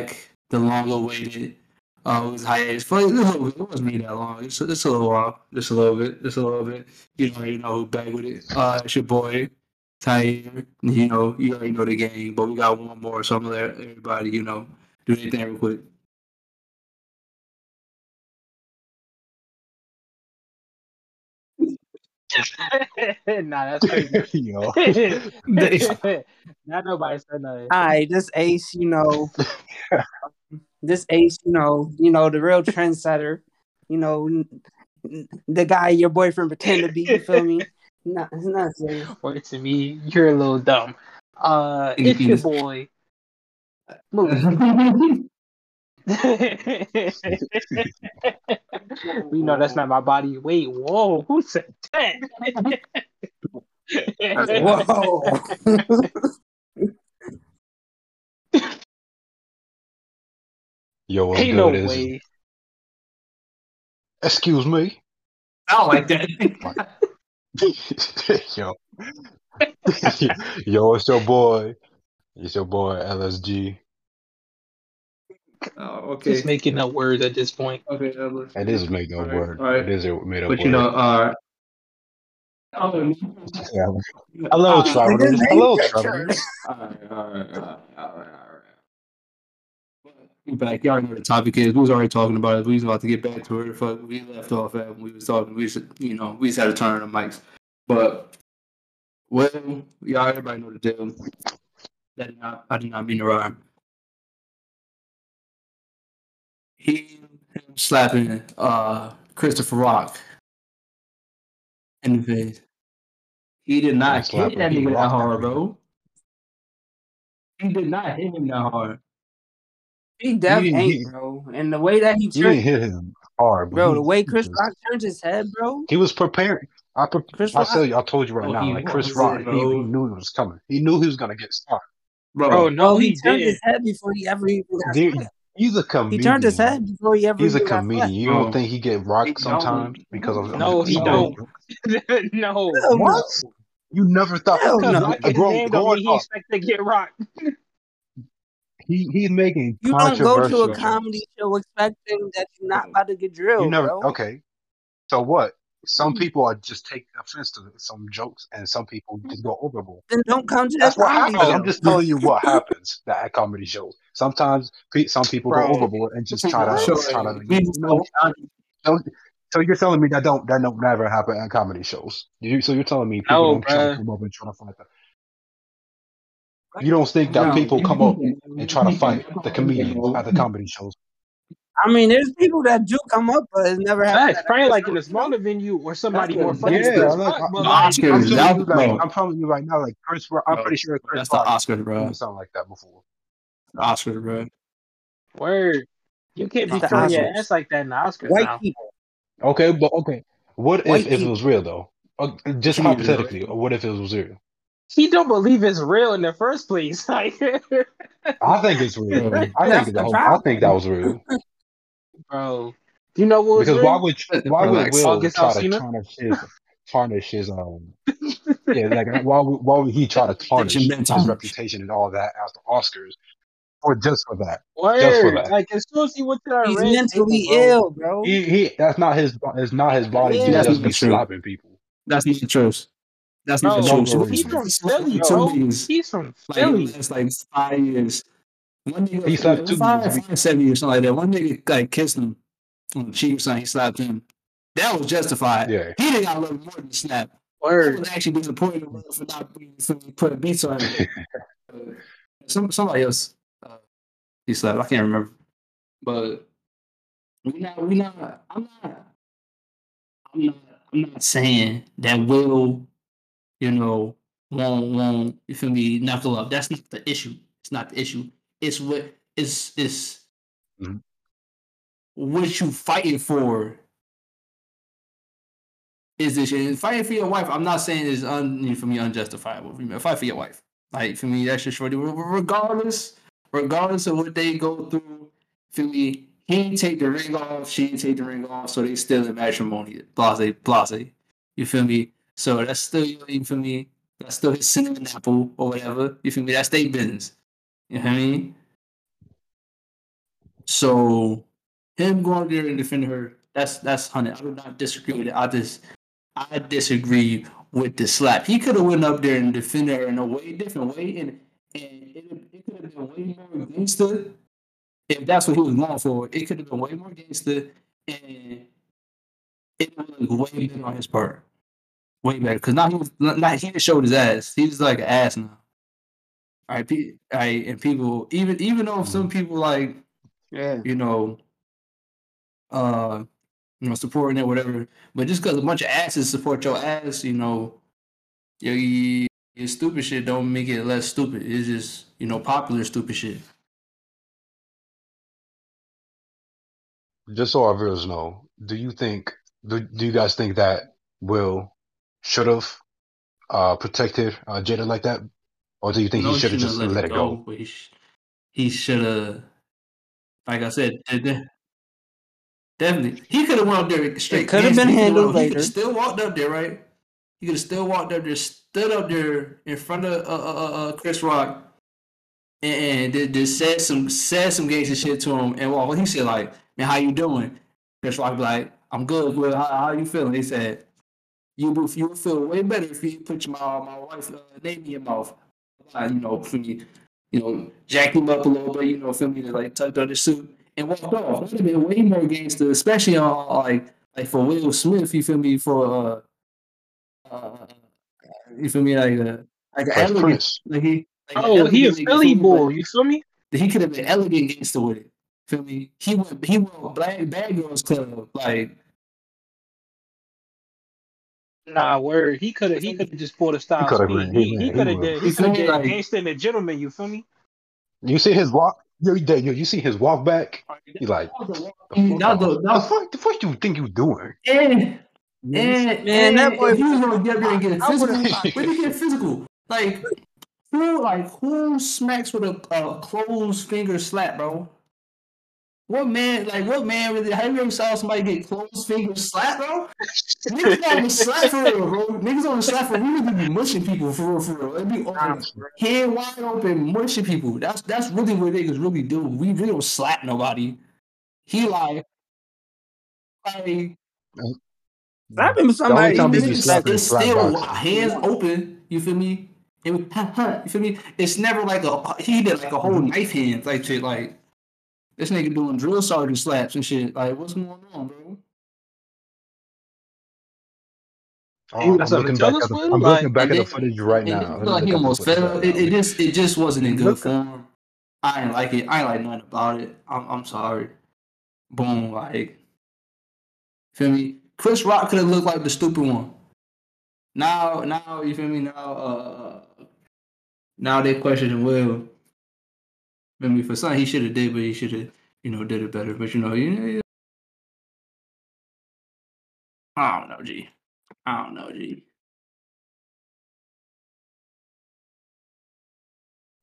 back, the long awaited uh, it was hiatus for. It wasn't really that long. It's, just a little while. Just a little bit. Just a little bit. You know, you know who back with it. Uh, it's your boy, Tyre. You know, you already know the game, but we got one more, so I'm gonna let everybody, you know, do anything real quick. nah, that's crazy. Yo. Not nobody said nothing. All right, this Ace, you know, this Ace, you know, you know, the real trendsetter, you know, n- n- the guy your boyfriend pretend to be. You feel me? Not, it's not serious. Word to me, you're a little dumb. Uh, it's your boy. Move. you know that's not my body. Wait, whoa, who said that? Whoa. Yo, what's Ain't no is way. excuse me. I don't like that. Yo. Yo, it's your boy. It's your boy LSG. Oh, okay. Just making up words at this point. Okay. that was- It is made up Alright, word. alright. It is a made up words. But word. you know, uh, oh, Yeah. Hello, uh, travelers. Hello, travelers. Alright, alright, alright, alright, alright. We back. Y'all already know the topic is. We was already talking about it. We was about to get back to where the fuck we left off at when we was talking. We should, you know, we just had to turn on the mics. But well, y'all everybody know the deal. That did not I did not mean to rhyme. He him slapping uh Christopher Rock in the face. He did not hit slapping that nigga that hard, bro. He did not hit him that hard. He definitely ain't, bro. And the way that he You didn't turned, hit him hard, but bro, he- the way he Chris was- Rock turned his head, bro. He was preparing. I, pre- Chris I tell you, I told you right Oh, now, he like Chris was, Rock, he, bro. he knew it was coming. He knew he was gonna get stopped. Bro, Bro, no, he, he turned did. his head before he ever even got Dude, slapped. He's a comedian. He turned his head before he ever He's a comedian. You don't think he get rocked sometimes because of No, he don't. no. What? You never thought Hell no. Because a Rock his grown name don't mean growing he up, expect to get rocked. he he's making You don't go to a comedy show expecting that you're not about to get drilled, You never bro. okay. So what? Some hmm. people are just take offense to some jokes, and some people just go overboard. Then don't come to That's that what comedy happens. show. I'm just telling you what happens at comedy shows. Sometimes pe- some people Bro. go overboard and just try to Sure, try to you know. don't- Don't, so you're telling me that don't that don't never happen at comedy shows? You, so you're telling me people No, don't try to come up and try to fight that? You don't think that No. people come up and try to fight the comedians at the comedy shows? I mean, there's people that do come up, but it's never happened. Facts. Probably like in a smaller venue or somebody more funny. Yeah, than like, I- but The like, Oscars, I'm that- telling, you, like. I'm telling you right now, like Chris, Rock, I'm Bro, pretty sure Chris That's the Rock Oscars, bro. didn't like that before. Oscars, bro. Word. You can't be It's the throwing your ass like that in the Oscars White now. people. Okay, but okay, what White if, if it was real though? Uh, just Come on, hypothetically, what if it was real? He don't believe it's real in the first place. Like, I think it's real. I think the the whole, I think that was real. Bro. Do you know what Because real? why would why would Relax. Will August try to tarnish his tarnish his um yeah like why would why would he try to tarnish Reputation, his reputation and all that after Oscars for just for that? Word. Just for that. Like as soon as he went to that He's red mentally bro, ill, bro. He he that's not his it's not his body Yeah. to That's just be not true. slapping people. That's not the truth. That's Bro, not the no, truth. he's from He's Philly, two bro. He's from Philly. it's like five years. One nigga, He slapped two five, niggas. seven years, something like that. One nigga like kissed him on the cheek or something. He slapped him. That was justified. Yeah. He didn't got a little more than snap. I Word. was actually disappointed in him for not being for putting beats on him. Uh, Some somebody else uh, he slapped. I can't remember, but we not we not. I'm not. I'm not. I'm not saying that Will, you know, won't won't you feel me knuckle up. That's not the issue. It's not the issue. It's what it's it's Mhm. what you fighting for is this shit. Fighting for your wife, I'm not saying is un for me unjustifiable. For me, Fight for your wife. Like for me, that's just shorty. Regardless, regardless of what they go through, for me, he didn't take the ring off, she didn't take the ring off, so they still in matrimony. Blase, blase. You feel me? So that's still you feel me? That's still his cinnamon apple or whatever. You feel me? That's their business. You know what I mean? So him going there and defending her, that's that's hundred. I do not disagree with it. I just I disagree with the slap. He could have went up there and defended her in a way different way, and and it, it could have been way more gangster if that's what he was going for. It could have been way more gangster, and it would look way better on his part. Way better, because now he was not he showed his ass. He's like an ass now. All right, pe- all right, and people even even though some people like Yeah. you know, uh, you know, supporting it, whatever. But just because a bunch of asses support your ass, you know, your your stupid shit don't make it less stupid. It's just you know popular stupid shit. Just so our viewers know, do you think do, do you guys think that Will should have uh protected uh Jada like that? Or do you think No, he should have just let it go? But he, should have, like I said, de- de- definitely. He could have went up there straight. could have been He coulda handled went- He could later. have still walked up there, right? He could have still walked up there, stood up there in front of uh, uh, uh, uh, Chris Rock, and, and just said some said some gangster shit to him. And well, he said like, "Man, how you doing?" Chris Rock be like, "I'm good. Well, how, how you feeling?" He said, "You would you would feel way better if you put my my wife's uh, name in your mouth." Uh, you know, for me, you know, jack him up a little bit, you know, feel me, to like tucked under suit and walked off. Would have been way more gangster, especially on like like for Will Smith, you feel me, for uh, uh you feel me, like uh, like an elegant, Prince. like he, like an Oh, he a elegant Philly boy. You feel me? He could have been elegant gangster with it. Feel me? He went he went black bad girls club like Nah, word. He could have. He could have just pulled a style coulda He, he he, been- he could have did. He could have Like- did gangster and a gentleman. You feel me? You see his walk? Yo, yo, yo, you see his walk back? He like, that was the the was the- fuck, the fuck, the fuck you think you doing? and Man, and, man, that boy. if he was gonna get up there and get I physical, where did he get physical? Like who like who smacks with a, a closed finger slap, bro? What man like what man really have you ever saw somebody get closed finger slap, bro? Niggas on the slap for real, bro. Niggas on the slap for real. Really be mushing people for real, for real. It be on hand wide open, mushing people. That's that's really what niggas really do. We really don't slap nobody. He like, like Slapping somebody. time even he be if it's, it's still hands open. You feel me? And we- huh, huh, you feel me? It's never like a he did like a whole knife hand like shit. Like this nigga doing drill sergeant slaps and shit. Like what's going on, bro? Oh, I'm looking back at the, I'm Like- looking back And at the footage right And now. it Let feel like he almost fell. It, now. it just it just wasn't in good form. I ain't like it. I ain't like nothing about it. I'm I'm sorry. Boom, like feel me? Chris Rock could have looked like the stupid one. Now, now you feel me? Now, uh, now they questioning Will. Feel me? For something he should have did, but he should have, you know, did it better. But you know, you know, I don't know, G. I don't know, G.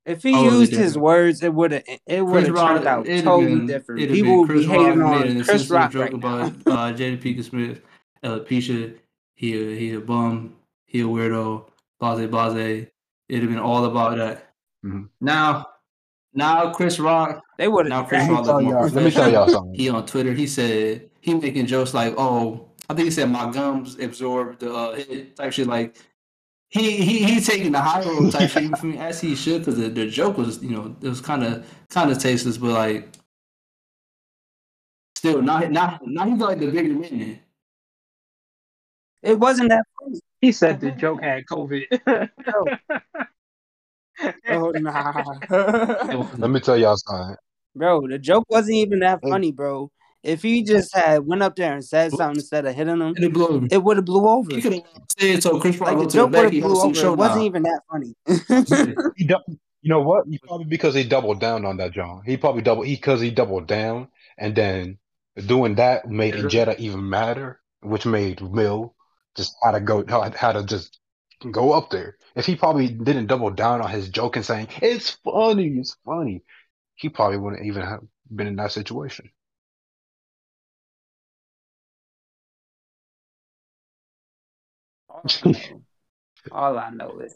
If he Totally used his words, it would have it would have Rock- turned out it'd totally been- different. it'd have People been would be Chris hating Rock made on an Chris insensitive Rock joke right now. about uh, Jada Pinkett Smith, Alopecia. He a, he a bum. He a weirdo. Blase blase. It'd have been all about that. Mhm. Now, now Chris Rock. They would Now have. Chris Rock Let me more tell let me tell y'all something. He on Twitter. He said he making jokes like, "Oh, I think he said my gums absorbed the uh, hit," type shit. Like he he he taking the high road type shit from me as he should because the, the joke was you know it was kind of kind of tasteless, but like still not not now he's like the bigger man. It wasn't that funny. He said the joke had COVID. Oh nah, Let me tell y'all something. bro. The joke wasn't even that funny, bro. If he just had went up there and said something instead of hitting him, it blew it would have blew over. He could have said so. Chris Rock Like the to the joke would back. have He blew over. show It wasn't now. even that funny. He dou- you know what? He probably because he doubled down on that, John. He probably double he because he doubled down, and then doing that made Yeah. Jetta even madder, which made Will just had to go had had to just go up there. If he probably didn't double down on his joke and saying it's funny, it's funny, he probably wouldn't even have been in that situation. All I know, all I know is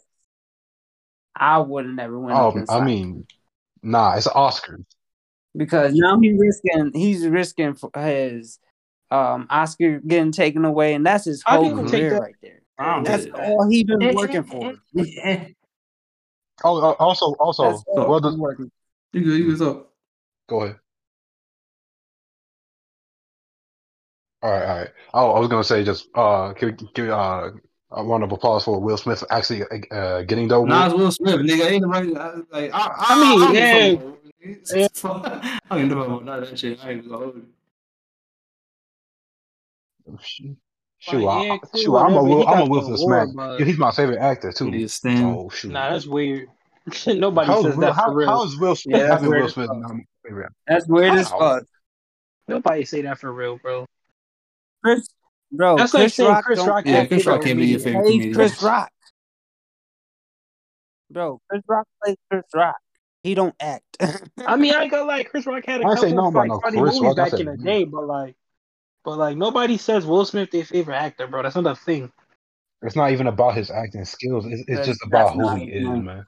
I would have never went up Oh, I mean, nah, it's Oscars. because now he's risking he's risking for his um Oscar getting taken away, and that's his whole didn't take career that- right there. I That's it. all he been working for. Oh, uh, also, also, That's all well, he been the, working. You good? You good? So, go ahead. All right, all right. Oh, I was gonna say just uh, give, give uh, a round of applause for Will Smith actually uh, getting the award. Nas Will Smith, nigga, ain't nobody I- like. I, I, I mean, I, yeah. don't give a I don't know about none of that shit. I ain't gonna hold you. Shoot, Like, I, yeah, cool, shoot, I'm a Will, I'm a got Will Smith smack. but- Yeah, he's my favorite actor too. Oh shoot. Nah, that's weird. Nobody How says Will, that how, for real. how is Will Smith Yeah, that's weird Will Smith not my favorite? That's weird as fuck. Nobody say that for real, bro. Chris, bro, That's like Chris saying Rock Chris Rock Yeah, Chris Rock can't be your favorite plays comedian. Chris Rock. Bro, Chris Rock plays Chris Rock. He don't act. I mean, I ain't gonna lie, Chris Rock had a I couple no of like no funny Chris movies Rock, back in the day, but like, but like nobody says Will Smith their favorite actor, bro. That's not a thing. It's not even about his acting skills. It's, it's just about who he is, man. man.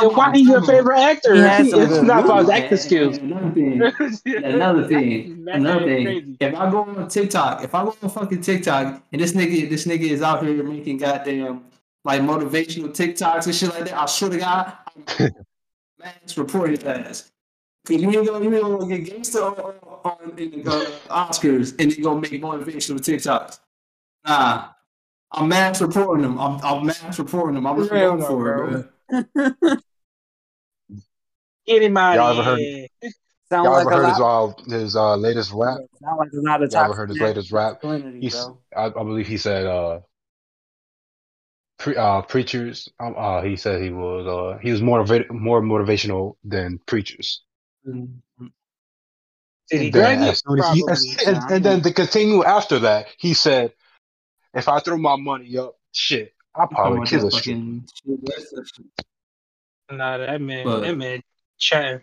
Then why he your favorite actor? He has it's good not about his movies. acting skills. Another thing, another thing, another thing. If I go on TikTok, if I go on fucking TikTok and this nigga, this nigga is out here making goddamn like motivational TikToks and shit like that, I swear to God, man, report his ass. Cause you ain't gonna, you ain't gonna get gangster on, on, on in the uh, Oscars and you gonna make motivational TikToks. Nah, I'm mass reporting them. I'm, I'm mass reporting them. I'm For real real for bro. it, bro. Get him out Y'all of ever heard- here. Sound Y'all like ever a heard his uh his uh latest rap? Sound like a lot of Y'all ever heard his latest rap? He's. I, I believe he said uh pre uh preachers. Um, uh he said he was uh he was more motiva- more motivational than preachers. Did he And then drag it? as soon as he, and, and then to continue after that, he said, "If I throw my money up, shit, I'll probably Talking kill a that fucking shit, that's- that's- Nah, that man, But- that man, chatting.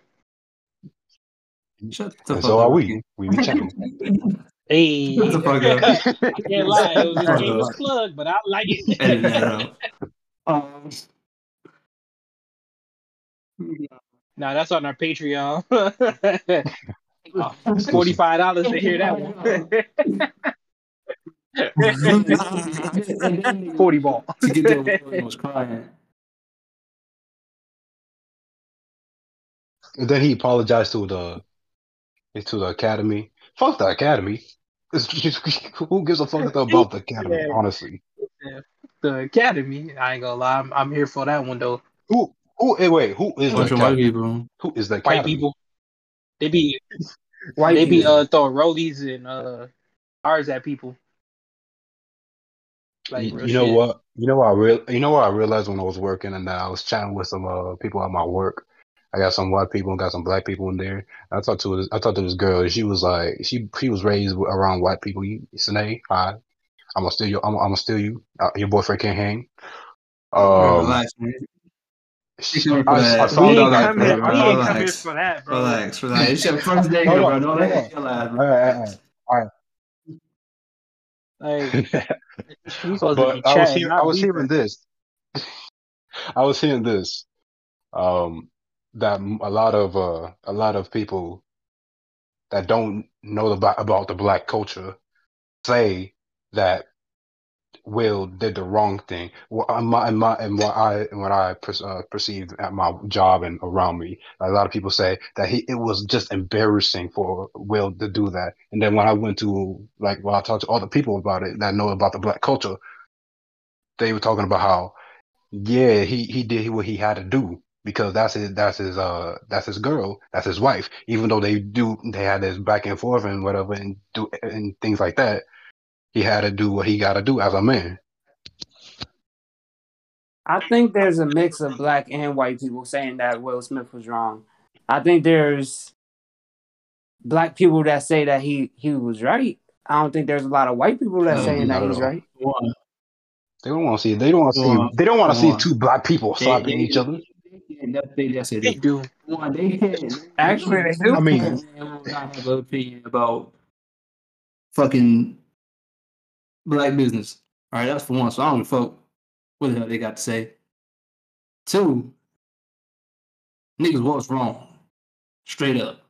Shut the And fuck so up. are we. We be chatting. Hey, Shut the fuck up. I can't lie, it was a Shut shameless plug, but I like it. Edit that out. Um, Nah, that's on our Patreon. Oh, Forty-five dollars to hear that one. and Forty ball. to get the award, was crying. And then he apologized to the to the academy. Fuck the academy. It's- who gives a fuck about the academy? Yeah. Honestly, The Academy. I ain't gonna lie, I'm, I'm here for that one though. who who? eh, Wait, who is the Bunch of white people. Who is the White people. They be White they be uh throwing rollies and uh ours at people. Like you, you know shit. what? You know what I real. You know what I realized when I was working and I was chatting with some uh people at my work. I got some white people and got some black people in there. I talked to this, I talked to this girl. She was like, she she was raised around white people. You, Sine, hi, I'm gonna steal you. I'm, I'm gonna steal you. Uh, your boyfriend can't hang. Um, relax, man. she- coming for I, that. I We found ain't out like, come here, bro, we ain't come here relax. for that, bro. Relax, relax. It's your first day here, bro. Don't hold let on. it out, bro. right, all right, Like all right. we supposed to be but I was chatting, hearing, I was hearing this. I was hearing this. Um, that m- a lot of uh, a lot of people that don't know about about the black culture say that Will did the wrong thing. Well, my, my, and what I, and what I per, uh, perceived at my job and around me, a lot of people say that he, it was just embarrassing for Will to do that. And then when I went to, like, when I talked to other people about it that know about the black culture, they were talking about how, yeah, he, he did what he had to do because that's his, that's his, uh, that's his girl, that's his wife. Even though they do, they had this back and forth and whatever and do, and things like that he had to do what he got to do as a man. I think there's a mix of black and white people saying that Will Smith was wrong. I think there's black people that say that he he was right. I don't think there's a lot of white people that No, saying not that at he's all. right. One, They don't want to see. They don't want to see. Well, They don't want to see two black people they, slapping they, each other. They, they, that's, they, it. They do. They can't. Actually, they do. I mean- I will not have an opinion about fucking black business. All right, that's for one. So I don't give fuck what the hell they got to say. Two, niggas what's wrong, straight up.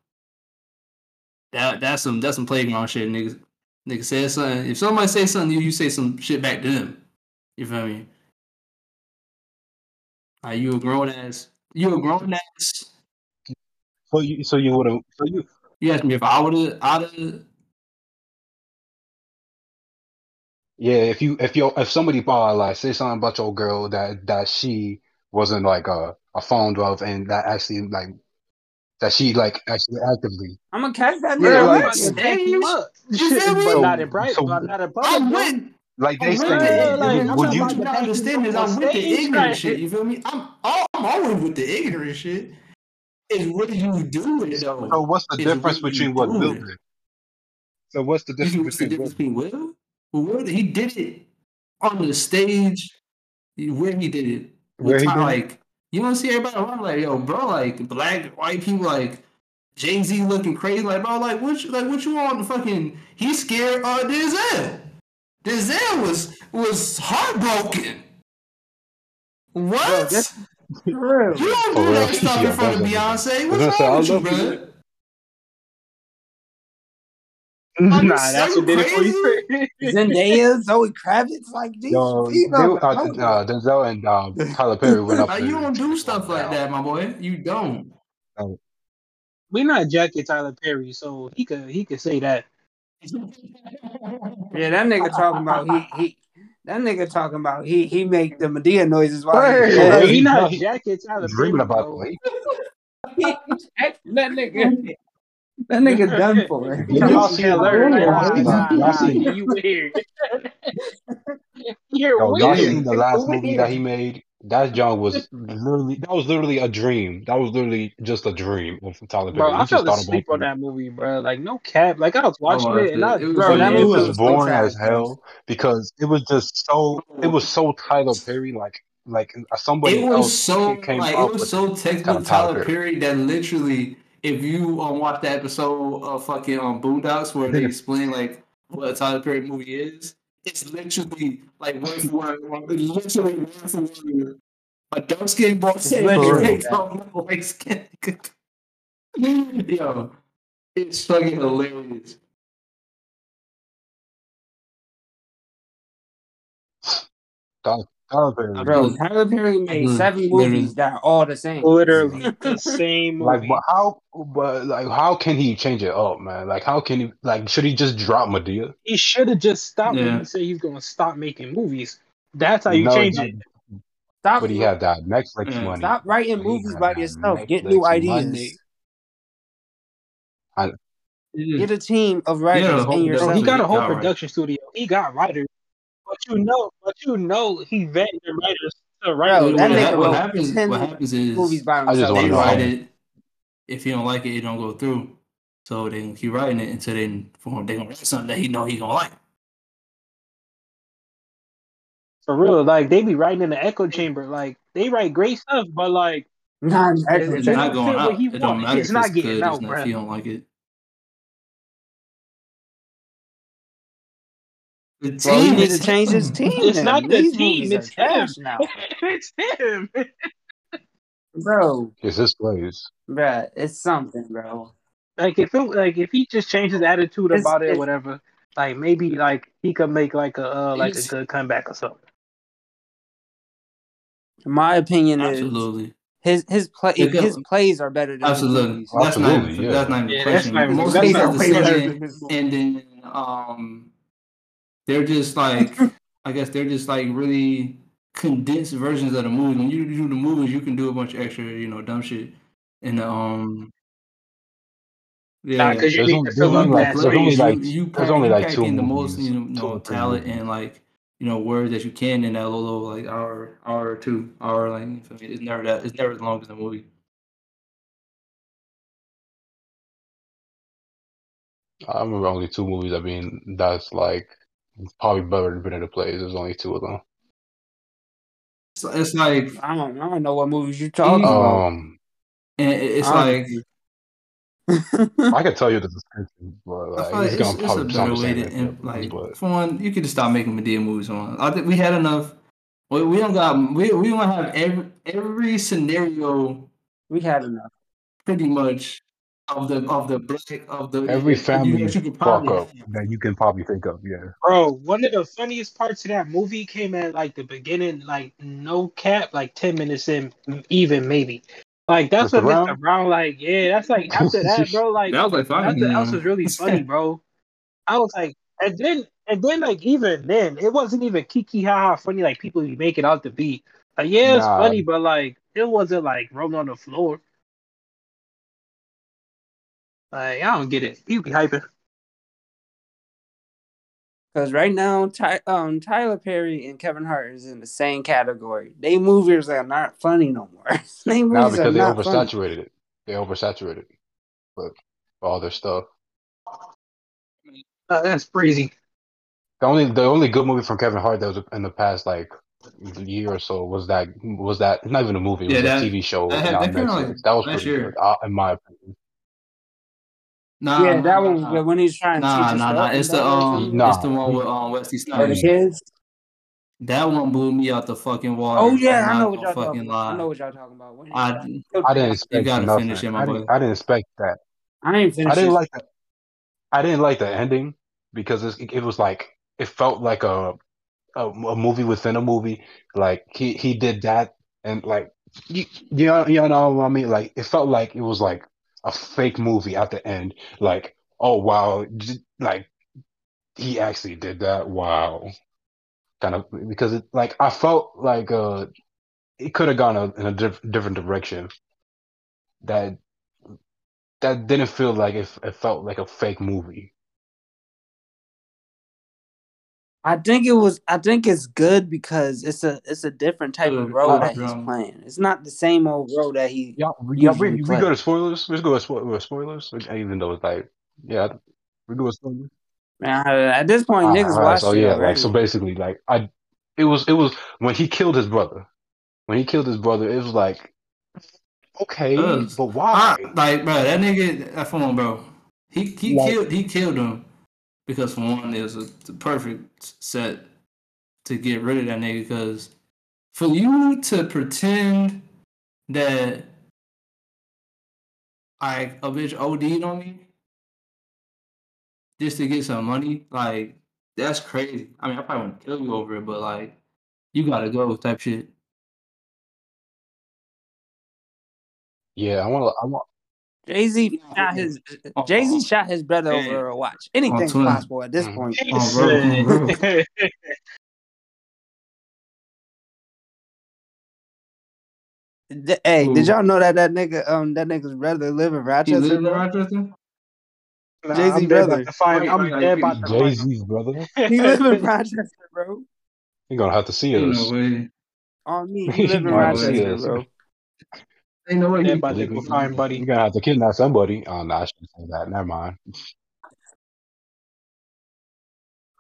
That that's some that's some playground shit, niggas. Niggas said something. If somebody say something, you you say some shit back to them. You feel me? Are you a grown ass? You a grown ass? So you, so you would have, so you, You asked me if I would have, I'd have. Yeah. If you, if you, if somebody uh, like say something about your girl that that she wasn't like a a fond of, and that actually like that she like actually actively. I'm gonna catch that Yeah, nigga. like- What? Stage? back him up. You feel me? not in private, so- but not in I public. though. Like they I'm say, Yeah, like, I'm would what you? not understand you is I'm with the ignorant right? shit. You feel me? I'm all, I'm always with the ignorant shit. Is what you do with it though. So what's the It's difference what between what do Will it. did? So what's the difference what's the between difference Will? between Will? Will, he did it on the stage where he did it. Where he did it? like you don't see everybody around like, yo, bro, like black, white people, like Jay Z looking crazy, like, bro, like what, you, like what you want? Fucking, he's scared. Uh, Denzel. Denzel was was heartbroken. What? Bro, you don't do that stuff in front of Beyonce. What's wrong with you, bro? Nah, that's so what did it for you. Zendaya, Zoe Kravitz, like these Yo, they, uh, are uh, Denzel and um, Tyler Perry went up Like, there. you don't do stuff like that, my boy. You don't. We're not jacking Tyler Perry, so he could he could say that. Yeah, that nigga talking about he he. That nigga talking about he he make the Madea noises while Word, he, Yeah, like, he- we not he- jacking Tyler Dreaming Perry, about bro. the that nigga. That nigga done for. Did y'all see Taylor, the- like, y'all nah, seen the- nah, y'all nah, seen- you weird. You're Yo, y'all weird. seen the last You're movie that weird. he made? That John was literally that was literally a dream. That was literally just a dream of Tyler Perry. Bro, He I just fell thought asleep about on that movie, bro. Like no cap. Like I was oh, watching watched it and it. I It was Bro, that it movie was was so boring trash, as bro. hell because it was just so it was so Tyler Perry like like uh, somebody It was else so came like up it was with so it. technically kind of Tyler Tyler Perry that literally, if you um watch the episode of fucking um Boondocks where they explain like what a Tyler Perry movie is, it's literally like word for word, literally word for word. A dark skinned boy saying literally "Hey, come on, light skin." Yo, it's fucking hilarious. Tyler, Tyler Perry. Bro, Tyler Perry made Mhm. seven Literally. movies that are all the same. Literally the same Like, but how? But like, how can he change it up, man? Like, how can he? Like, should he just drop Madea? He should have just stopped when Yeah. he said he's gonna stop making movies. That's how you No, change it. Stop, But he had that Netflix Yeah. money. stop writing But movies by that yourself. Get new ideas. money. Get a team of writers Yeah, and yourself. he got a whole Got right. production studio. He got writers. But you know, but you know he vetting the writers to write. Bro, that what, movie. nigga what happens? What happens is movies by I just himself. they write it. If you don't like it, it don't go through. So they can keep writing it until they for they gonna write something that he know he gonna like. For real, like they be writing in the echo chamber. Like they write great stuff, but like Nah, It's It's not going out. he It don't matter It's if not it's getting good. out, It's not, if you don't like it. The Bro, he team need to change his team. It's then. not the These team, it's him. now, it's him. bro. It's his plays. Bruh, it's something, bro. Like if it, like if he just changed his attitude It's- about it, or it's- whatever. Like maybe like he could make like a uh, like a good comeback or something. My opinion is Absolutely. his his play Yeah, go- his plays are better than Absolutely. movies. That's not even, Absolutely, yeah. that's not even Yeah, a that's question. not Most that's people not are way better than his and then um they're just like I guess they're just like really condensed versions of the movie. When you do the movies, you can do a bunch of extra, you know, dumb shit. And um yeah, because you There's need only- to fill up only that like- there's only like- you, you there's only you like pack two in the most you two know or talent movies. and like you know words that you can in that little like hour hour or two hour like you it's never that it's never as long as the movie. I remember only two movies. I mean, that's like probably better than Vanilla Plays. There's only two of them. It's, it's like I don't I don't know what movies you're talking about. Um, and it's I like I could tell you the description, but like, like it's it's, gonna it's a probably better sound way to as im- the like but for one, you could just stop making Madea movies on. I think we had enough. We, we don't got we we don't have every every scenario we had enough. pretty much of the of the black of the Every family that you fuck up that you can probably think of. Yeah. Bro, one of the funniest parts of that movie came at like the beginning, like no cap, like ten minutes in, even maybe. Like that's Mr. what Brown? Mr. Brown, like, yeah, that's like after that, bro, like That was like fine. nothing else was really funny, bro. I was like, and then and then like even then, it wasn't even kiki haha funny like people be making out to be. Like, yeah, it's Nah. funny, but like it wasn't like rolling on the floor. Like, I don't get it. You be hyping. Because right now, Ty, um, Tyler Perry and Kevin Hart is in the same category. They movies are not funny no more. they movies Now are because they not funny. oversaturated it. They oversaturated it with all their stuff. Uh, that's crazy. The only the only good movie from Kevin Hart that was in the past like year or so was that was that not even a movie, it Yeah, was that- a TV show that- on that came Netflix. like, that was pretty year. good, uh, in my opinion. Nah, yeah, that nah, was nah. when he's trying to Nah, teach us nah, nah. stuff It's the um. Nah. it's the one with um Wesley For Snipes. kids. That one blew me out the fucking water. Oh yeah, I'm I know what y'all fucking talking about. I know what y'all talking about. When he I I didn't guy. expect gotta nothing. finish it, my I, boy. didn't, I didn't expect that. I ain't I didn't it. like the I didn't like the ending because it's, it was like it felt like a, a a movie within a movie. Like he he did that and like you you know, you know what I mean. Like it felt like it was like a fake movie at the end. Like oh wow, like he actually did that. Wow, kind of because it like I felt like uh it could have gone a, in a diff- different direction. That that didn't feel like it, it felt like a fake movie. I think it was. I think it's good because it's a it's a different type of Good. role Uh, that he's um, playing. It's not the same old role that he. Yeah, we, yeah, we, we go to spoilers. Let's go to spo- with spoilers. Which, even though it's like, yeah, we go to spoilers. Man, at this point, All right, niggas all right, watched so yeah, like so basically, like I, it was it was when he killed his brother. When he killed his brother, it was like, okay, Cuz, but I, why? like, bro, that nigga, that phone, bro. He he Like- killed he killed him because for one, it was a, the perfect set to get rid of that nigga. Because for you to pretend that like a bitch OD'd on me just to get some money, like that's crazy. I mean, I probably wouldn't kill you over it, but like you gotta go type shit. Yeah, I want to. I want. Jay Z shot his Oh, Jay Z oh. shot his brother Yeah. over a watch. Anything's twin. possible at this Mhm. point. Oh, bro, bro. Th- Hey, did y'all know that that nigga um that nigga's brother live in He Rochester? live in? Rochester? Nah, Jay-Z I'm dead brother. about find. I'm dead about to Jay find. Z's brother. He live in Rochester, bro. You're gonna have to see Ain't us. no way. On me, he live in You're gonna have to see Rochester, us. bro. Ain't no way. Yeah, he- about to go buddy. You're gonna have to kidnap somebody. Oh no, I shouldn't say that. Never mind.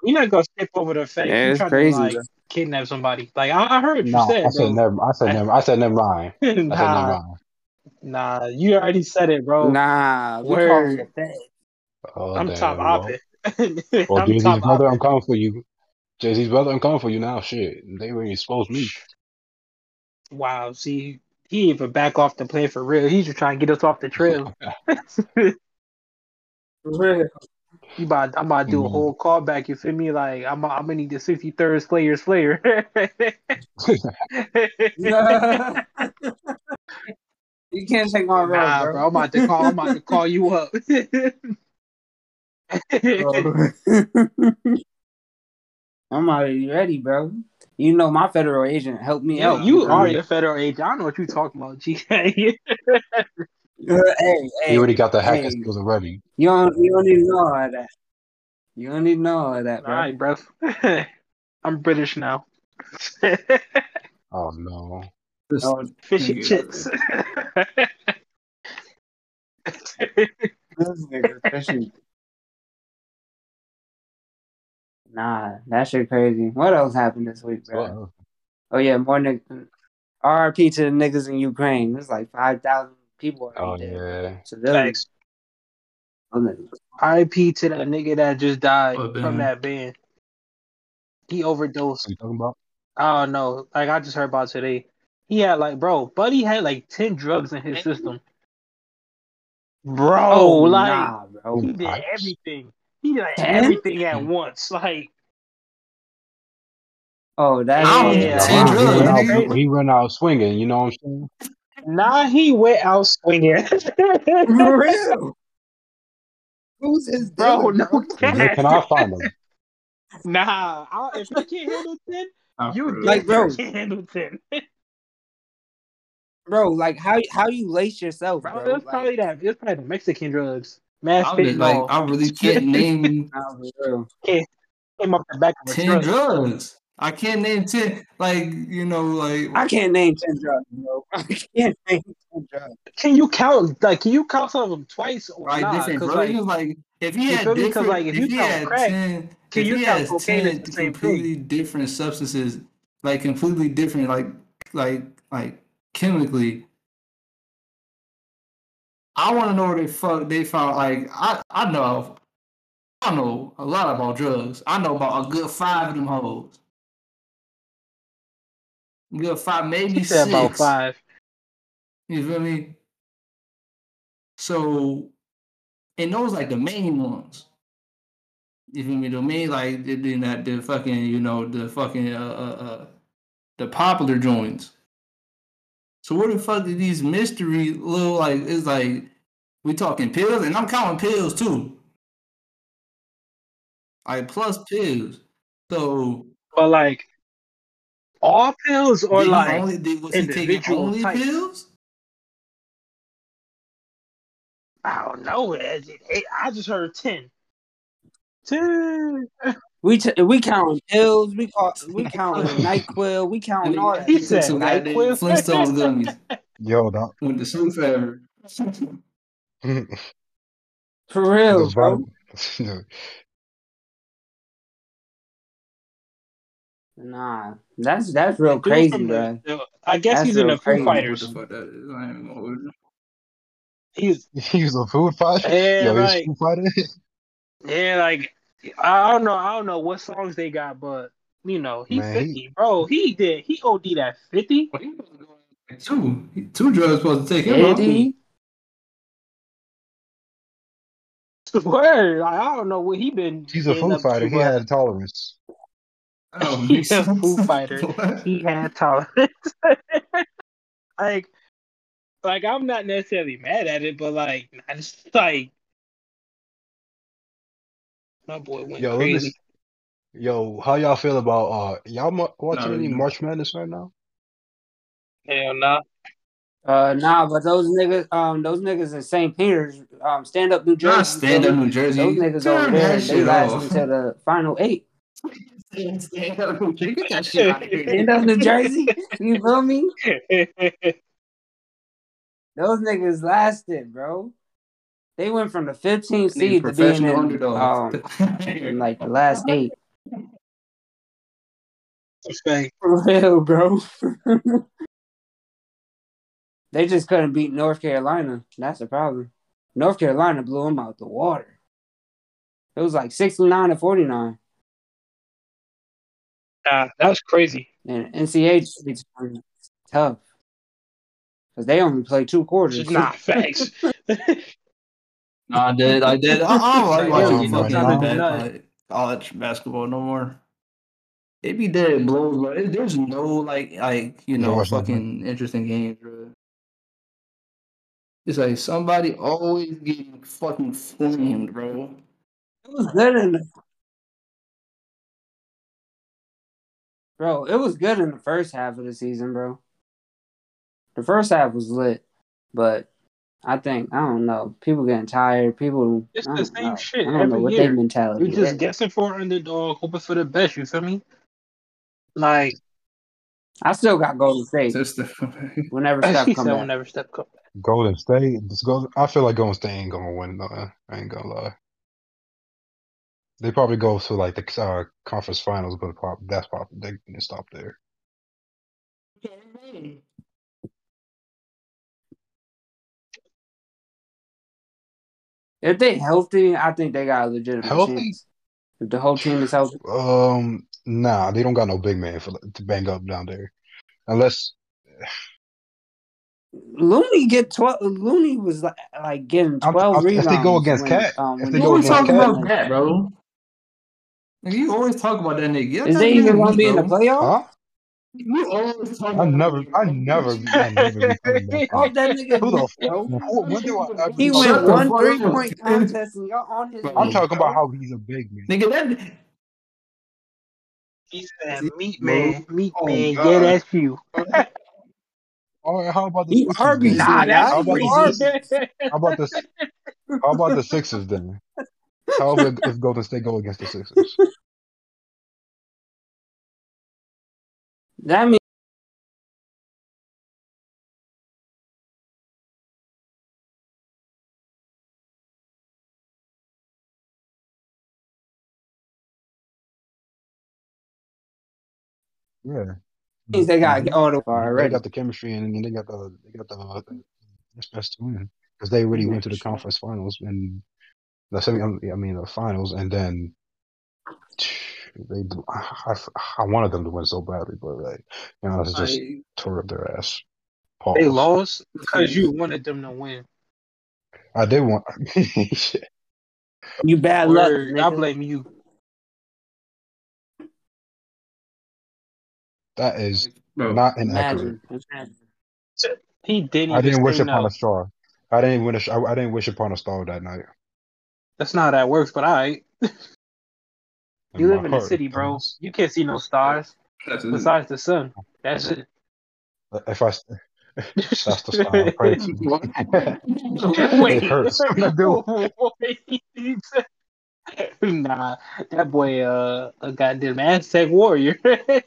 You're not gonna skip over the fact Yeah, you it's trying crazy, to like kidnap somebody. Like I, I heard what No, you said, I said bro. never. I said never. I said never mind. I said never nah, mind. nah, you already said it, bro. Nah, we Word. calling the feds. Oh, I'm damn, top well. opposite. Well, I'm Jay Z's top brother, I'm opposite. coming for you. Jay Z's brother, I'm coming for you now. Shit, they already exposed to me. Wow, see, he even back off the play for real. He's just trying to get us off the trail. Real. You about, I'm about to do a Mhm. whole callback. You feel me? Like I'm, I'm gonna need the 63rd Slayer Slayer. you can't take my role, nah, bro. bro. I'm about to call. I'm about to call you up. I'm already ready, bro. You know my federal agent helped me Yeah, out. you are me? the federal agent. I don't know what you're talking about, G. Uh, hey, hey, he already got the hacking hey. skills already. You don't, you don't need to know all that. You don't need to know all that, bro. right, bro. I'm British now. Oh no. This- Oh, Fish and chips. this nigga fishing. Nah, that shit crazy. What else happened this week, bro? Well, Oh yeah, more niggas. RP to the niggas in Ukraine. There's like five thousand people oh already dead. yeah. Civilians. Thanks. IP to that nigga that just died What from that band. He overdosed. What you talking about? I don't know. Like I just heard about today. He had like, bro, Buddy had like ten drugs in his system. bro. Oh, like nah, bro. he did everything. He did like, everything at once. Like Oh, that I Yeah, ten he, drugs, went out, he went out swinging. You know what I'm saying? nah, he went out swinging. For real. Who's his bro, dealer, no bro? Where can I find him? Nah, I, if you can't handle ten, you. Like, bro. can't handle ten. Bro, like how how you lace yourself, Bro, bro? it was Like, probably that. It was probably the Mexican drugs. Mass I'm just, like, I really can't name nah, for real. came up the back of a ten truck. drugs. I can't name ten. Like you know, like I can't name ten drugs, bro. I can't name ten drugs. Can you count? Like, can you count some of them twice or like not? different 'Cause, versions. like, Like, if he you had feel me? 'Cause, different, like, if you he count had crack, ten, can if you he count has cocaine ten the same completely different substances, like completely different, like like like chemically. I want to know where they fuck they found. Like I I know I know a lot about drugs. I know about a good five of them hoes. Good five, maybe he said six. about five. You feel me? So, and those like the main ones. You feel me? The main like the the, the, the fucking you know the fucking uh, uh uh the popular joints. So where the fuck did these mystery little like it's like we talking pills and I'm counting pills too. Like plus pills. So But like, all pills or like only did was individual only types? pills? I don't know. I just heard ten. Ten. We t- we counting pills. We call we counting Nyquil. We And counting all he that. He said some NyQuil. Flintstones gummies. Yo, that, Went to sleep forever. For real, bro. Nah, that's that's real Dude crazy, bro. I guess That's he's in real the Foo Fighters. the fuck that is? I ain't even gonna hold you. He's a food fighter. and Yo, he's like food fighter. yeah, like I don't know. I don't know what songs they got, but you know, he Man, he- fifty, bro. He did. He OD'd at fifty. Well, he was going like two. Two drugs supposed to take him out. Eddie, Word. Like, I don't know what he been. He's a getting food fighter. to, He but had tolerance. Oh, He's a makes Foo. Fighter. What? he had tolerance. like, like I'm not necessarily mad at it, but like, I just like my boy went Yo, let me. Yo, how y'all feel about uh y'all mu- watching Not any really. March Madness right now? Hell no. uh, nah, but those niggas, um, those niggas in St. Peter's, um, stand up New Jersey. Not stand up New Jersey. Those niggas Turn over there, they last off. until the final eight. Stand up New Jersey. Get that shit out of here. Stand up New Jersey, you feel me? Those niggas lasted, bro. They went from the 15th seed to being in, professional um, underdog. in like the last eight. Respect. For real, bro. they just couldn't beat North Carolina. That's the problem. North Carolina blew them out the water. It was like 69 to 49. that was crazy. And NCAA is tough. Because they only play two quarters. Just not facts. Nah, I did. I did. I, I don't like Like, watching yo, fucking you like know, that, nothing. like, college basketball no more. It be dead blows, but it, there's no like like you You know watch nothing? fucking interesting games, bro. It's like somebody always getting fucking flamed, bro. It was good in the Bro, it was good in the first half of the season, bro. The first half was lit, but I think I don't know. People getting tired. People, It's the same know. shit I don't know what year. their mentality You're just is. guessing for an underdog, hoping for the best. You feel me? Like I still got Golden State. Just the, Whenever Steph he come back, whenever Steph come back. Golden State. This Golden, I feel like Golden State ain't gonna win though. I ain't gonna lie. They probably go to like the uh, conference finals, but prob- that's probably they can stop there. If they healthy, I think they got a legitimate Healthy? chance. If the whole team is healthy, Um, nah, they don't got no big man for to bang up down there, unless Looney get twelve. Looney was like, like getting I'm- twelve I'm- if they go against when, Cat, um, if they You go always against talk Cat- about that, bro. You always talk about that nigga. Is they even gonna be in the bro. playoffs? Huh? You always talk I never, that I never. I never be talking about Oh, that. that nigga. Who the missed, fuck? When, when do I ever He went one three point contest and y'all on his. I'm talking about how he's a big man. Nigga, that He said, "Meat man, meat Oh, man, God. yeah, that's you." All right, how about the You Sixers Arby's, then? Nah, that's How about the Arby's. How about the How about the Sixers then? How about if Golden State go against the Sixers? That means Yeah, means they got Mhm. all the far they got the chemistry and they got the they got the, the best to win because they already went to the conference finals and the semi. I mean the finals, and then they. I, I wanted them to win so badly, but like, you know, it's just I, tore up their ass. They lost because you wanted them to win. I did want. Shit. You bad luck, Word, I blame you. That is bro. not inaccurate. Imagine. Imagine. He didn't. I didn't wish upon no. a star. I didn't wish. I, I didn't wish upon a star that night. That's not how that works, but all right. In You live in the city, it bro. does. You can't see no stars That's it. besides the sun. That's it. If I, that's the star I pray to. Wait, It hurts when I do Wait. nah, that boy, uh, a goddamn Aztec warrior.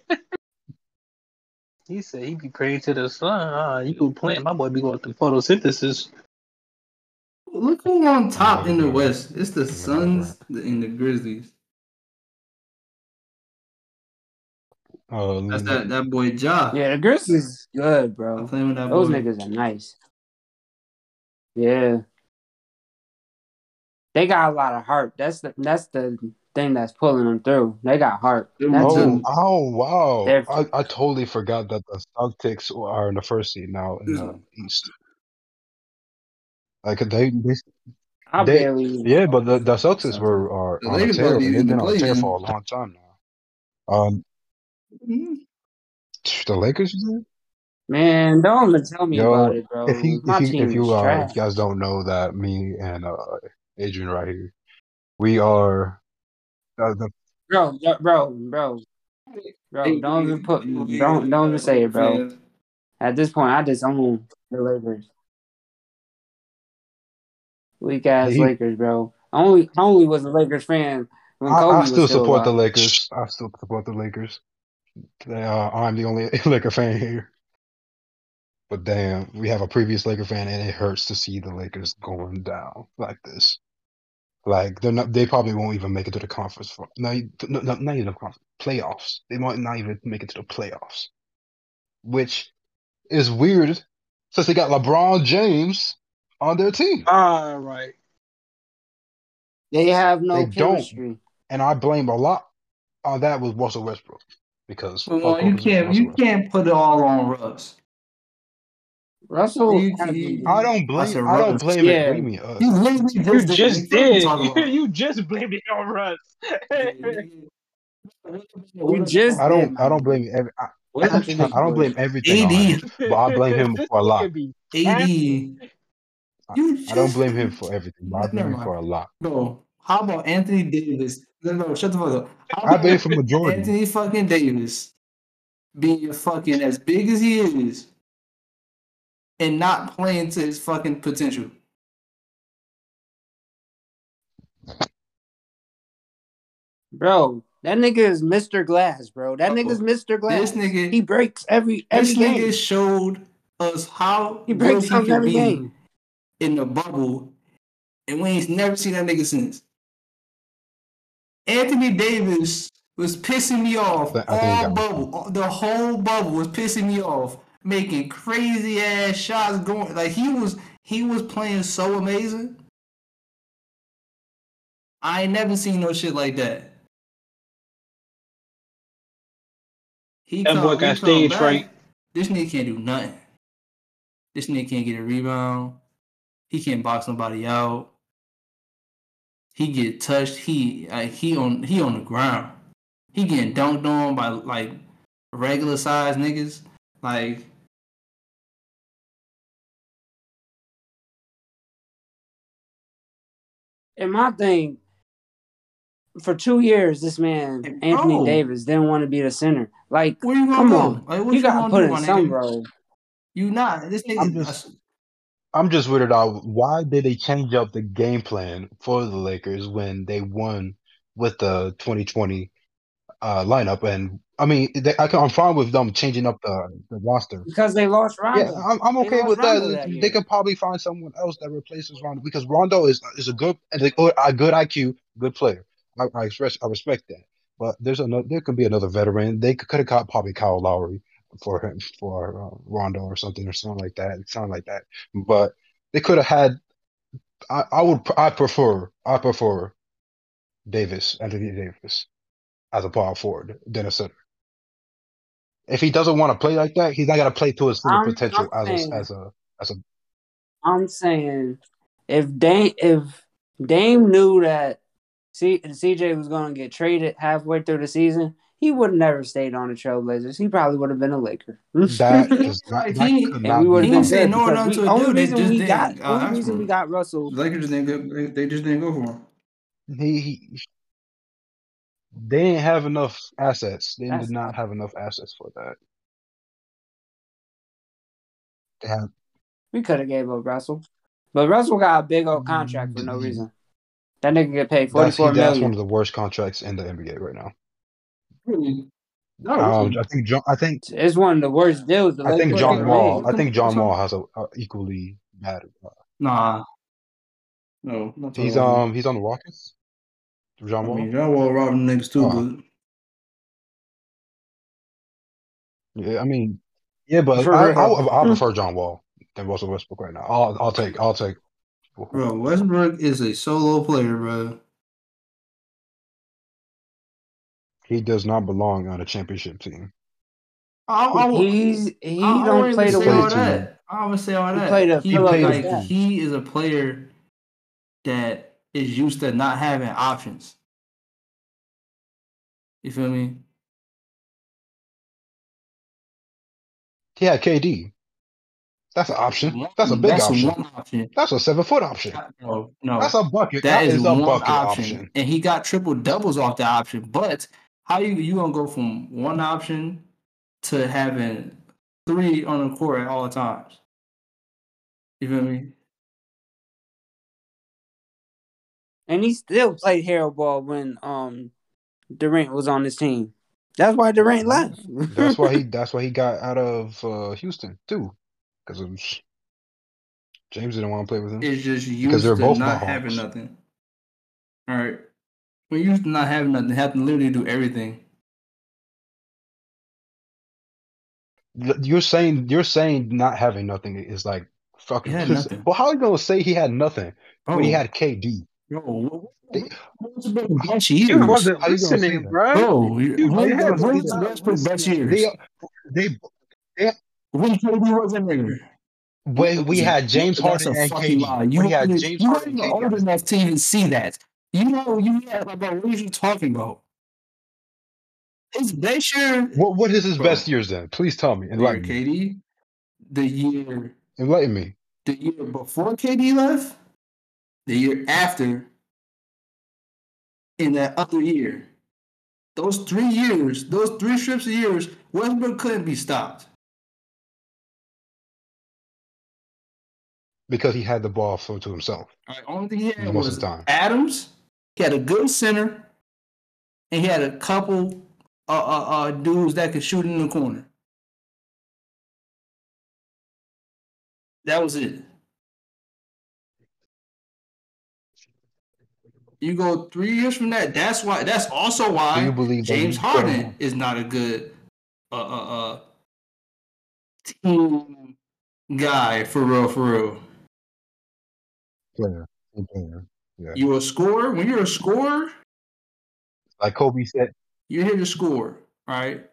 he said he be praying to the sun. Uh, you go plant, my boy be going through photosynthesis. Look who on top in the West. It's the Suns and the Grizzlies. Uh, That's that that boy Ja. Yeah, the Grizzlies good, I'm bro. playing with that Those boy. niggas are nice. Yeah. They got a lot of heart. That's the that's the thing that's pulling them through. They got heart. Them That's Oh, two. oh, wow! I, I totally forgot that the Celtics are in the first seed now in the East. Like they, they I They- barely. yeah, but the, the Celtics were are The on a tear. might They've been on a tear for a long time now. Um. The Lakers. you? Man, don't even tell me Yo, about it, bro. If you My if you team if you is uh, trash. if you guys don't know that me and uh Adrian right here, we are uh, the Bro, bro, bro, bro. Bro, don't even put don't don't even say it, bro. At this point, I just own the Lakers. Weak ass He- Lakers, bro. I only I only was a Lakers fan when I, Kobe I was still support the. Lakers. I still support the Lakers. They, uh, I'm the only Laker fan here. But damn, we have a previous Laker fan, and it hurts to see the Lakers going down like this. Like they're not, they probably won't even make it to the conference for not, not, not not even the conference playoffs. They might not even make it to the playoffs, which is weird since they got LeBron James on their team, All right. They have no They don't. chemistry. and I blame a lot on that with Russell Westbrook because Well, fuck you can't you can't put it all on Russ. Russell, You- you- I don't blame. said I don't blame Yeah. it. What do you mean us? You literally You just, just did. did. You just blamed it on Russ. you just I don't. man. I don't blame every. I, What? I don't blame everything on him, but I blame him for a lot. AD. You I don't blame him for everything, but I blame him for a lot. Bro, how about Anthony Davis? No, no, shut the fuck up. How I about blame for majority. Anthony fucking Davis being fucking as big as he is and not playing to his fucking potential. Bro, that nigga is Mr. Glass, bro. That Uh-oh. nigga's Mr. Glass. This nigga, he breaks every every this game. nigga showed us how He good breaks he can every be game. in the bubble, and we ain't never seen that nigga since. Anthony Davis was pissing me off I all bubble. all- The whole bubble was pissing me off, making crazy ass shots going. Like he was, he was playing so amazing. I ain't never seen no shit like that. He That come- boy he got come stage fright. This nigga can't do nothing. This nigga can't get a rebound. He can't box nobody out. He get touched. He like he on he on the ground. He getting dunked on by like regular size niggas. Like And my thing, for two years, this man Hey, Anthony. Davis didn't want to be the center. Like, where you gonna come go? on, Like what you you got to put do, in some nigga? role. You not this nigga. Just- uh, I'm just weirded out. Why did they change up the game plan for the Lakers when they won with the 2020 uh, lineup? And I mean, they, I I'm fine with them changing up the, the roster. Because they lost Rondo. Yeah, I'm, I'm okay with Rondo that. that They could probably find someone else that replaces Rondo because Rondo is is a good and a good a good IQ, good player. I, I express I respect that. But there's another there could be another veteran. They could have got probably Kyle Lowry for him for uh, Rondo or something or something like that. Something like that. But they could have had. I, I would I prefer I prefer Davis Anthony Davis as a power forward than a center. If he doesn't want to play like that, he's not gonna play to his full I'm- potential I'm as saying- a, as a as a I'm saying if Dame if Dame knew that C, CJ was going to get traded halfway through the season, he would have never stayed on the Trailblazers. He probably would have been a Laker. That not, that he- could and we would have been say good no because to a only dude, reason we got uh, only reason for we got Russell. The Lakers didn't go. They, they just didn't go for him. he, he they didn't have enough assets. They That's- did not have enough assets for that. They have We could have gave up Russell, but Russell got a big old contract for no Mm. reason. That nigga get paid forty that's, four that's million. one of the worst contracts in the NBA right now. Really? No, Um, I think John. I think It's one of the worst deals. The I think John Wall. made. I think John Wall has a, a equally bad. Uh, nah. No, not he's John Wall. um he's on the Rockets. John I Wall. mean, John Wall robbing niggas too, but Yeah, I mean, yeah, but For I, real. I I prefer John Wall than Russell Westbrook right now. I'll I'll take I'll take. bro, Westbrook is a solo player, bro. He does not belong on a championship team. I, I, I, He's he I don't don't play the even say way to- that. I always say all He that. played a he, fill up like, his he is a player that is used to not having options. You feel me? He had KD. That's an option. That's a big That's option. option. That's a seven foot option. No, no. That's a bucket. that is, a one bucket option. option. and he got triple doubles off the option. But how you you gonna go from one option to having three on the court at all times? You feel me? and he still played hero ball when um Durant was on his team. That's why Durant left. That's why he. That's why he got out of uh, Houston too, because James didn't want to play with him. It's just Because used they're to both not having nothing. All right. When you used to not having nothing, have to literally do everything. You're saying you're saying not having nothing is like fucking. He nothing. Well, how are you gonna say he had nothing Oh, when he oh. had KD? Bro, what, was the best years? You wasn't How you gonna say listening, bro. Bro, you- You who- did. who was He's the best best years? They they When KD wasn't there. when we had James That's Harden and fucking lie. KD. You We had weren't- you weren't old enough to even see that. You know, you had like, bro, what are you talking about? His best year, What what is his Bro. best years then? Please tell me. year Enlighten me. KD, the year, Enlighten me. the year before KD left, the year after, in that other year. Those three years, those three strips of years, Westbrook couldn't be stopped. Because he had the ball for to himself. All right, only thing he had Most of was the time. Adams. He had a good center, and he had a couple uh, uh, uh, dudes that could shoot in the corner. That was it. You go three years from that. That's why. That's also why James Harden is not a good uh, uh, uh, team guy for real. For real. player? Team player. You a scorer. When you're a scorer, Like Kobe said, You're here to score, all right?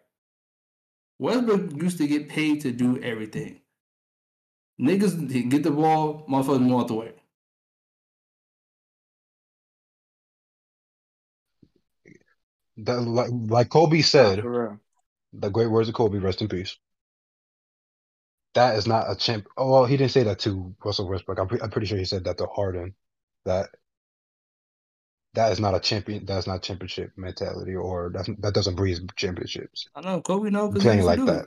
Westbrook used to get paid to do everything. Niggas get the ball, motherfuckers move out the way. That, like, like Kobe said, the great words of Kobe, rest in peace. That is not a champ. Oh, well, he didn't say that to Russell Westbrook. I'm, pre- I'm pretty sure he said that to Harden. That that is not a champion. That's not championship mentality, or that's, that doesn't breed championships. I know Kobe because Playing like that.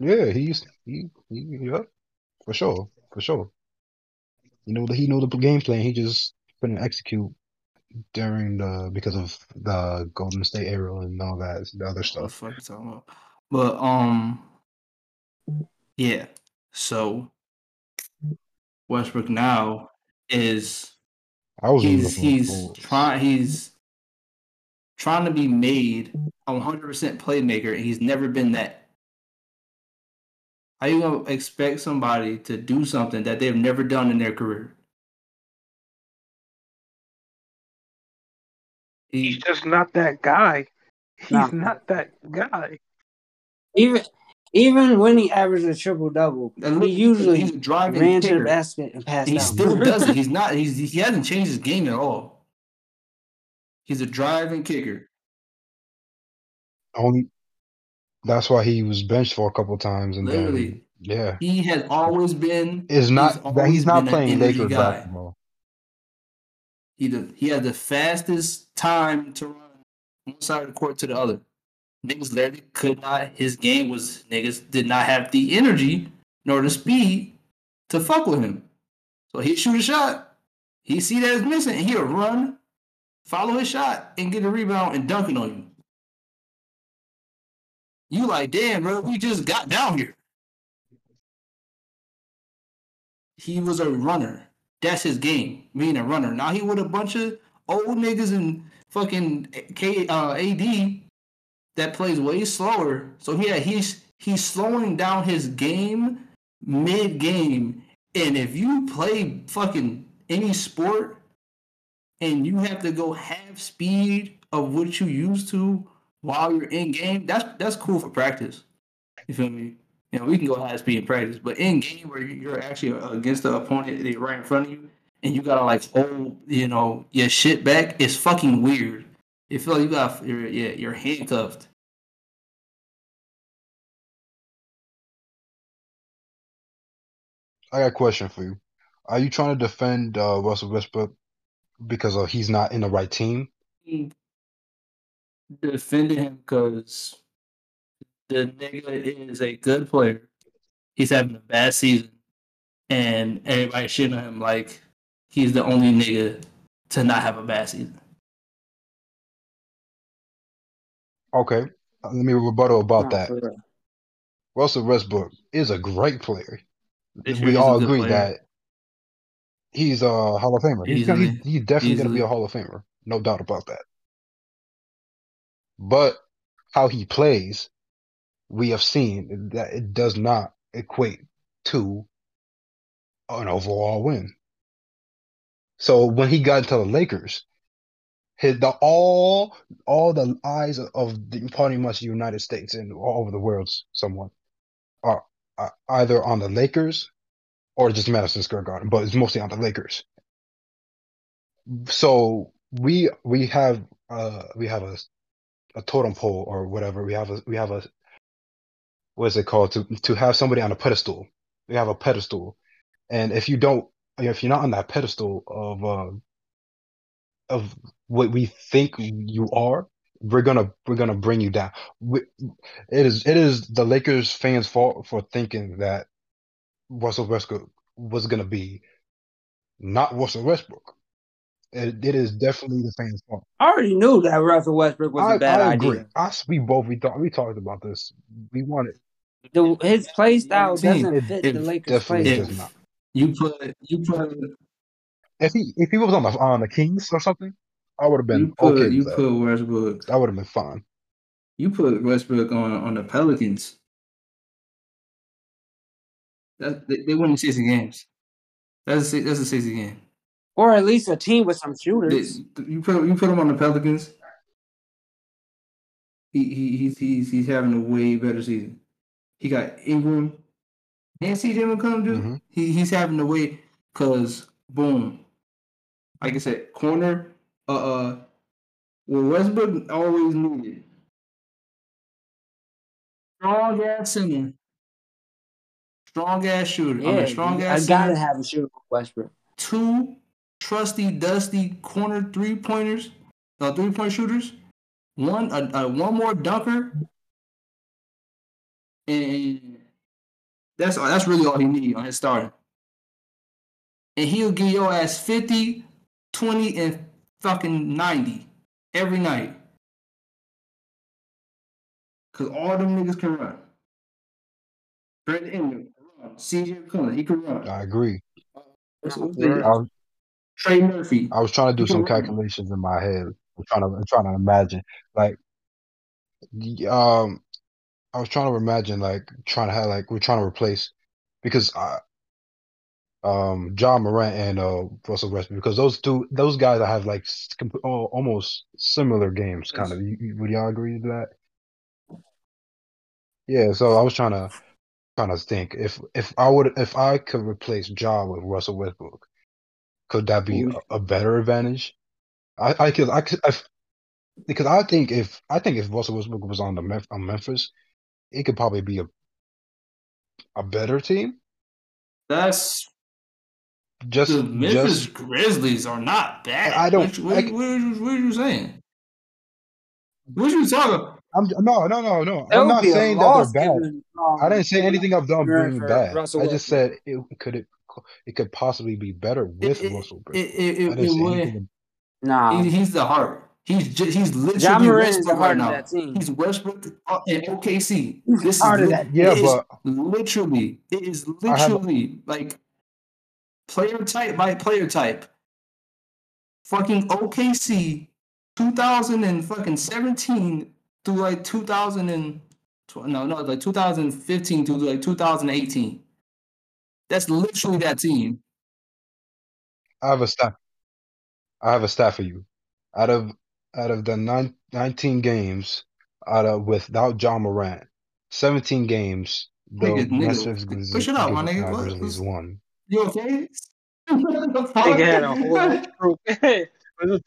Yeah, he's he, he yeah, for sure, for sure. You know, that he know the game plan. He just couldn't execute during the because of the Golden State era and all that the other What the stuff. fuck you talking about? But um, yeah. So Westbrook now is I was he's he's trying he's trying to be made a 100% playmaker and he's never been that how you gonna expect somebody to do something that they've never done in their career He's just not that guy. He's Nah. not that guy. Even even when he averaged a triple double, he usually he's a driving ran to the basket and passed he down. still does it he's not he's he hasn't changed his game at all he's a driving kicker only. That's why he was benched for a couple times, and then yeah, he has always been is not he's that he's not playing energy Lakers guy. basketball. He the, he has the fastest time to run one side of the court to the other. Niggas literally could not. His game was niggas did not have the energy nor the speed to fuck with him. So he'd shoot a shot. He see that it's missing, and he'll run, follow his shot, and get a rebound and dunk it on you. You like, damn, bro, we just got down here. He was a runner. That's his game, being a runner. Now he with a bunch of old niggas and fucking K, uh, AD that plays way slower. So yeah, he's he's slowing down his game mid game. And if you play fucking any sport and you have to go half speed of what you used to while you're in game, that's that's cool for practice. You feel me? You know, we can go high speed in practice, but in game where you're actually against the opponent, they're right in front of you, and you gotta like hold, you know, your shit back. It's fucking weird. You feel like you got, you're, yeah, you're handcuffed. I got a question for you. Are you trying to defend uh, Russell Westbrook because of he's not in the right team? Defending him because the nigga is a good player. He's having a bad season, and everybody shitting on him like he's the only nigga to not have a bad season. Okay, uh, let me rebuttal about that. for. Russell Westbrook is a great player. This we all agree that he's a Hall of Famer. He's, gonna, he's, he's definitely going to be a Hall of Famer, no doubt about that. But how he plays, we have seen that it does not equate to an overall win. So when he got into the Lakers, his the all all the eyes of the, pretty much the United States and all over the world, somewhat, are, are either on the Lakers or just Madison Square Garden, but it's mostly on the Lakers. So we we have uh we have a a totem pole or whatever. We have a we have a what is it called to to have somebody on a pedestal. We have a pedestal, and if you don't, if you're not on that pedestal of uh of what we think you are, we're gonna we're gonna bring you down. We, it is it is the Lakers fans' fault for thinking that Russell Westbrook was gonna be not Russell Westbrook. It, it is definitely the fans' fault. I already knew that Russell Westbrook was I, a bad I agree. idea. Us, we both we thought we talked about this. We wanted The, his play style doesn't it- fit it the Lakers' play style. You put you put If he if he was on the on the Kings or something, I would have been you put okay you with that. put Westbrook That would have been fine. you put Westbrook on on the Pelicans. That they, they win sixty games. That's a, that's a sixty game. Or at least a team with some They- shooters. you put you put him on the Pelicans. He, he he's he's he's having a way better season. He got Ingram and CJ McCollum. Just Mhm. he he's having a way because boom, like I said, corner. Uh, uh, well Westbrook always needed strong ass center, strong ass shooter. I Yeah, mean, strong I ass gotta center. have a shooter Westbrook. two trusty, dusty corner three pointers, uh, three point shooters, one uh, uh, one more dunker, and that's all. That's really all he need on his starting. And he'll give your ass 50, 20, and fucking 90 every night. Cause all them niggas can run. Brandon Ingram can run. CJ McCollum, he can run. I agree. What's- what's Yeah. the- I was, Trey Murphy. I was trying to do some calculations in my head. I'm trying to I'm trying to imagine like um I was trying to imagine like trying to have like we're trying to replace because I um Ja Morant and uh Russell Westbrook because those two those guys I have like comp- almost similar games kind of. You, you- would y'all agree with that? Yeah, so I was trying to trying to think if if I would if I could replace John with Russell Westbrook, could that be a, a better advantage? I I could I could I, because I think if I think if Russell Westbrook was on the Memph- on Memphis, it could probably be a a better team. That's Just the Memphis just Grizzlies are not bad. I don't- What, what, I- what, are you- saying? what are you saying? What you talking? I'm no no no no. That I'm not saying that they're bad. given, um, I didn't say anything of them Aaron being bad. Russell I just Westbrook. said it could it it could possibly be better with It- it- Russell. It, it, it, I it, would- anything. Nah, he- he's the heart. He's just, he's literally John the Westbrook heart right of now. that team. He's Westbrook in OKC. This is of li- that. Yeah, it is but literally it is I have literally like player type by player type. Fucking OKC, two thousand and fucking seventeen through like two thousand and no no like two thousand fifteen to like two thousand eighteen. That's literally that team. I have a stat. I have a stat for you. Out of out of the nine, 19 games, out of without Ja Morant, 17 games the Nigga, nigga, push it out, my nigga. Grizzlies won. You okay? What the fuck? Nigga had a whole ass group. Was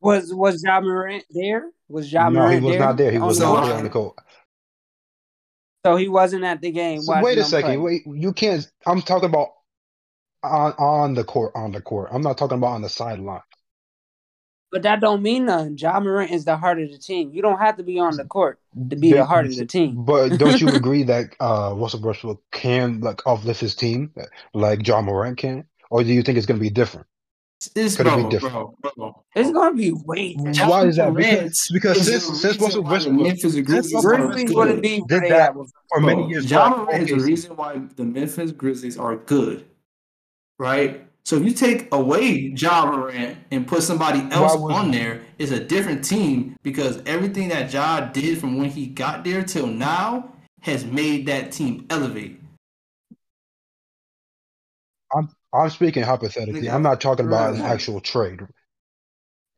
Was was Ja Morant there? Was Ja no, Morant he was there? not there. He was the not there on the court. So he wasn't at the game. So wait a second. play. Wait, you can't. I'm talking about on on the court. On the court. I'm not talking about on the sideline. But that don't mean nothing. Ja Morant is the heart of the team. You don't have to be on the court to be the heart of the team. But don't you agree that uh, Russell Westbrook can like uplift his team like Ja Morant can, or do you think it's going to be different? It's Could it be different? bro, bro. It's gonna be way different. Ja Why is that? Morant Because, because is since the since Russell Westbrook Memphis Grizzlies Russell are Grizzlies good. wouldn't be Did that- at for many years, Ja why Morant is the reason why the Memphis Grizzlies are good, right? So if you take away Ja Morant and put somebody else would- on there, it's a different team because everything that Ja did from when he got there till now has made that team elevate. I'm I'm speaking hypothetically. I'm not talking about an actual trade.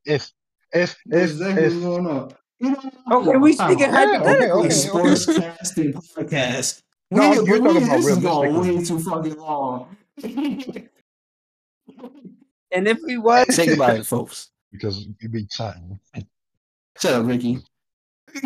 If if if exactly if going on. You know, oh, Okay, we time speaking out. Okay, hypothetically. okay, The okay. sports casting podcast. No, We- you're we- talking about this is going way too fucking long. And if we was Say goodbye, folks. because you be chatting. Shut up, Ricky.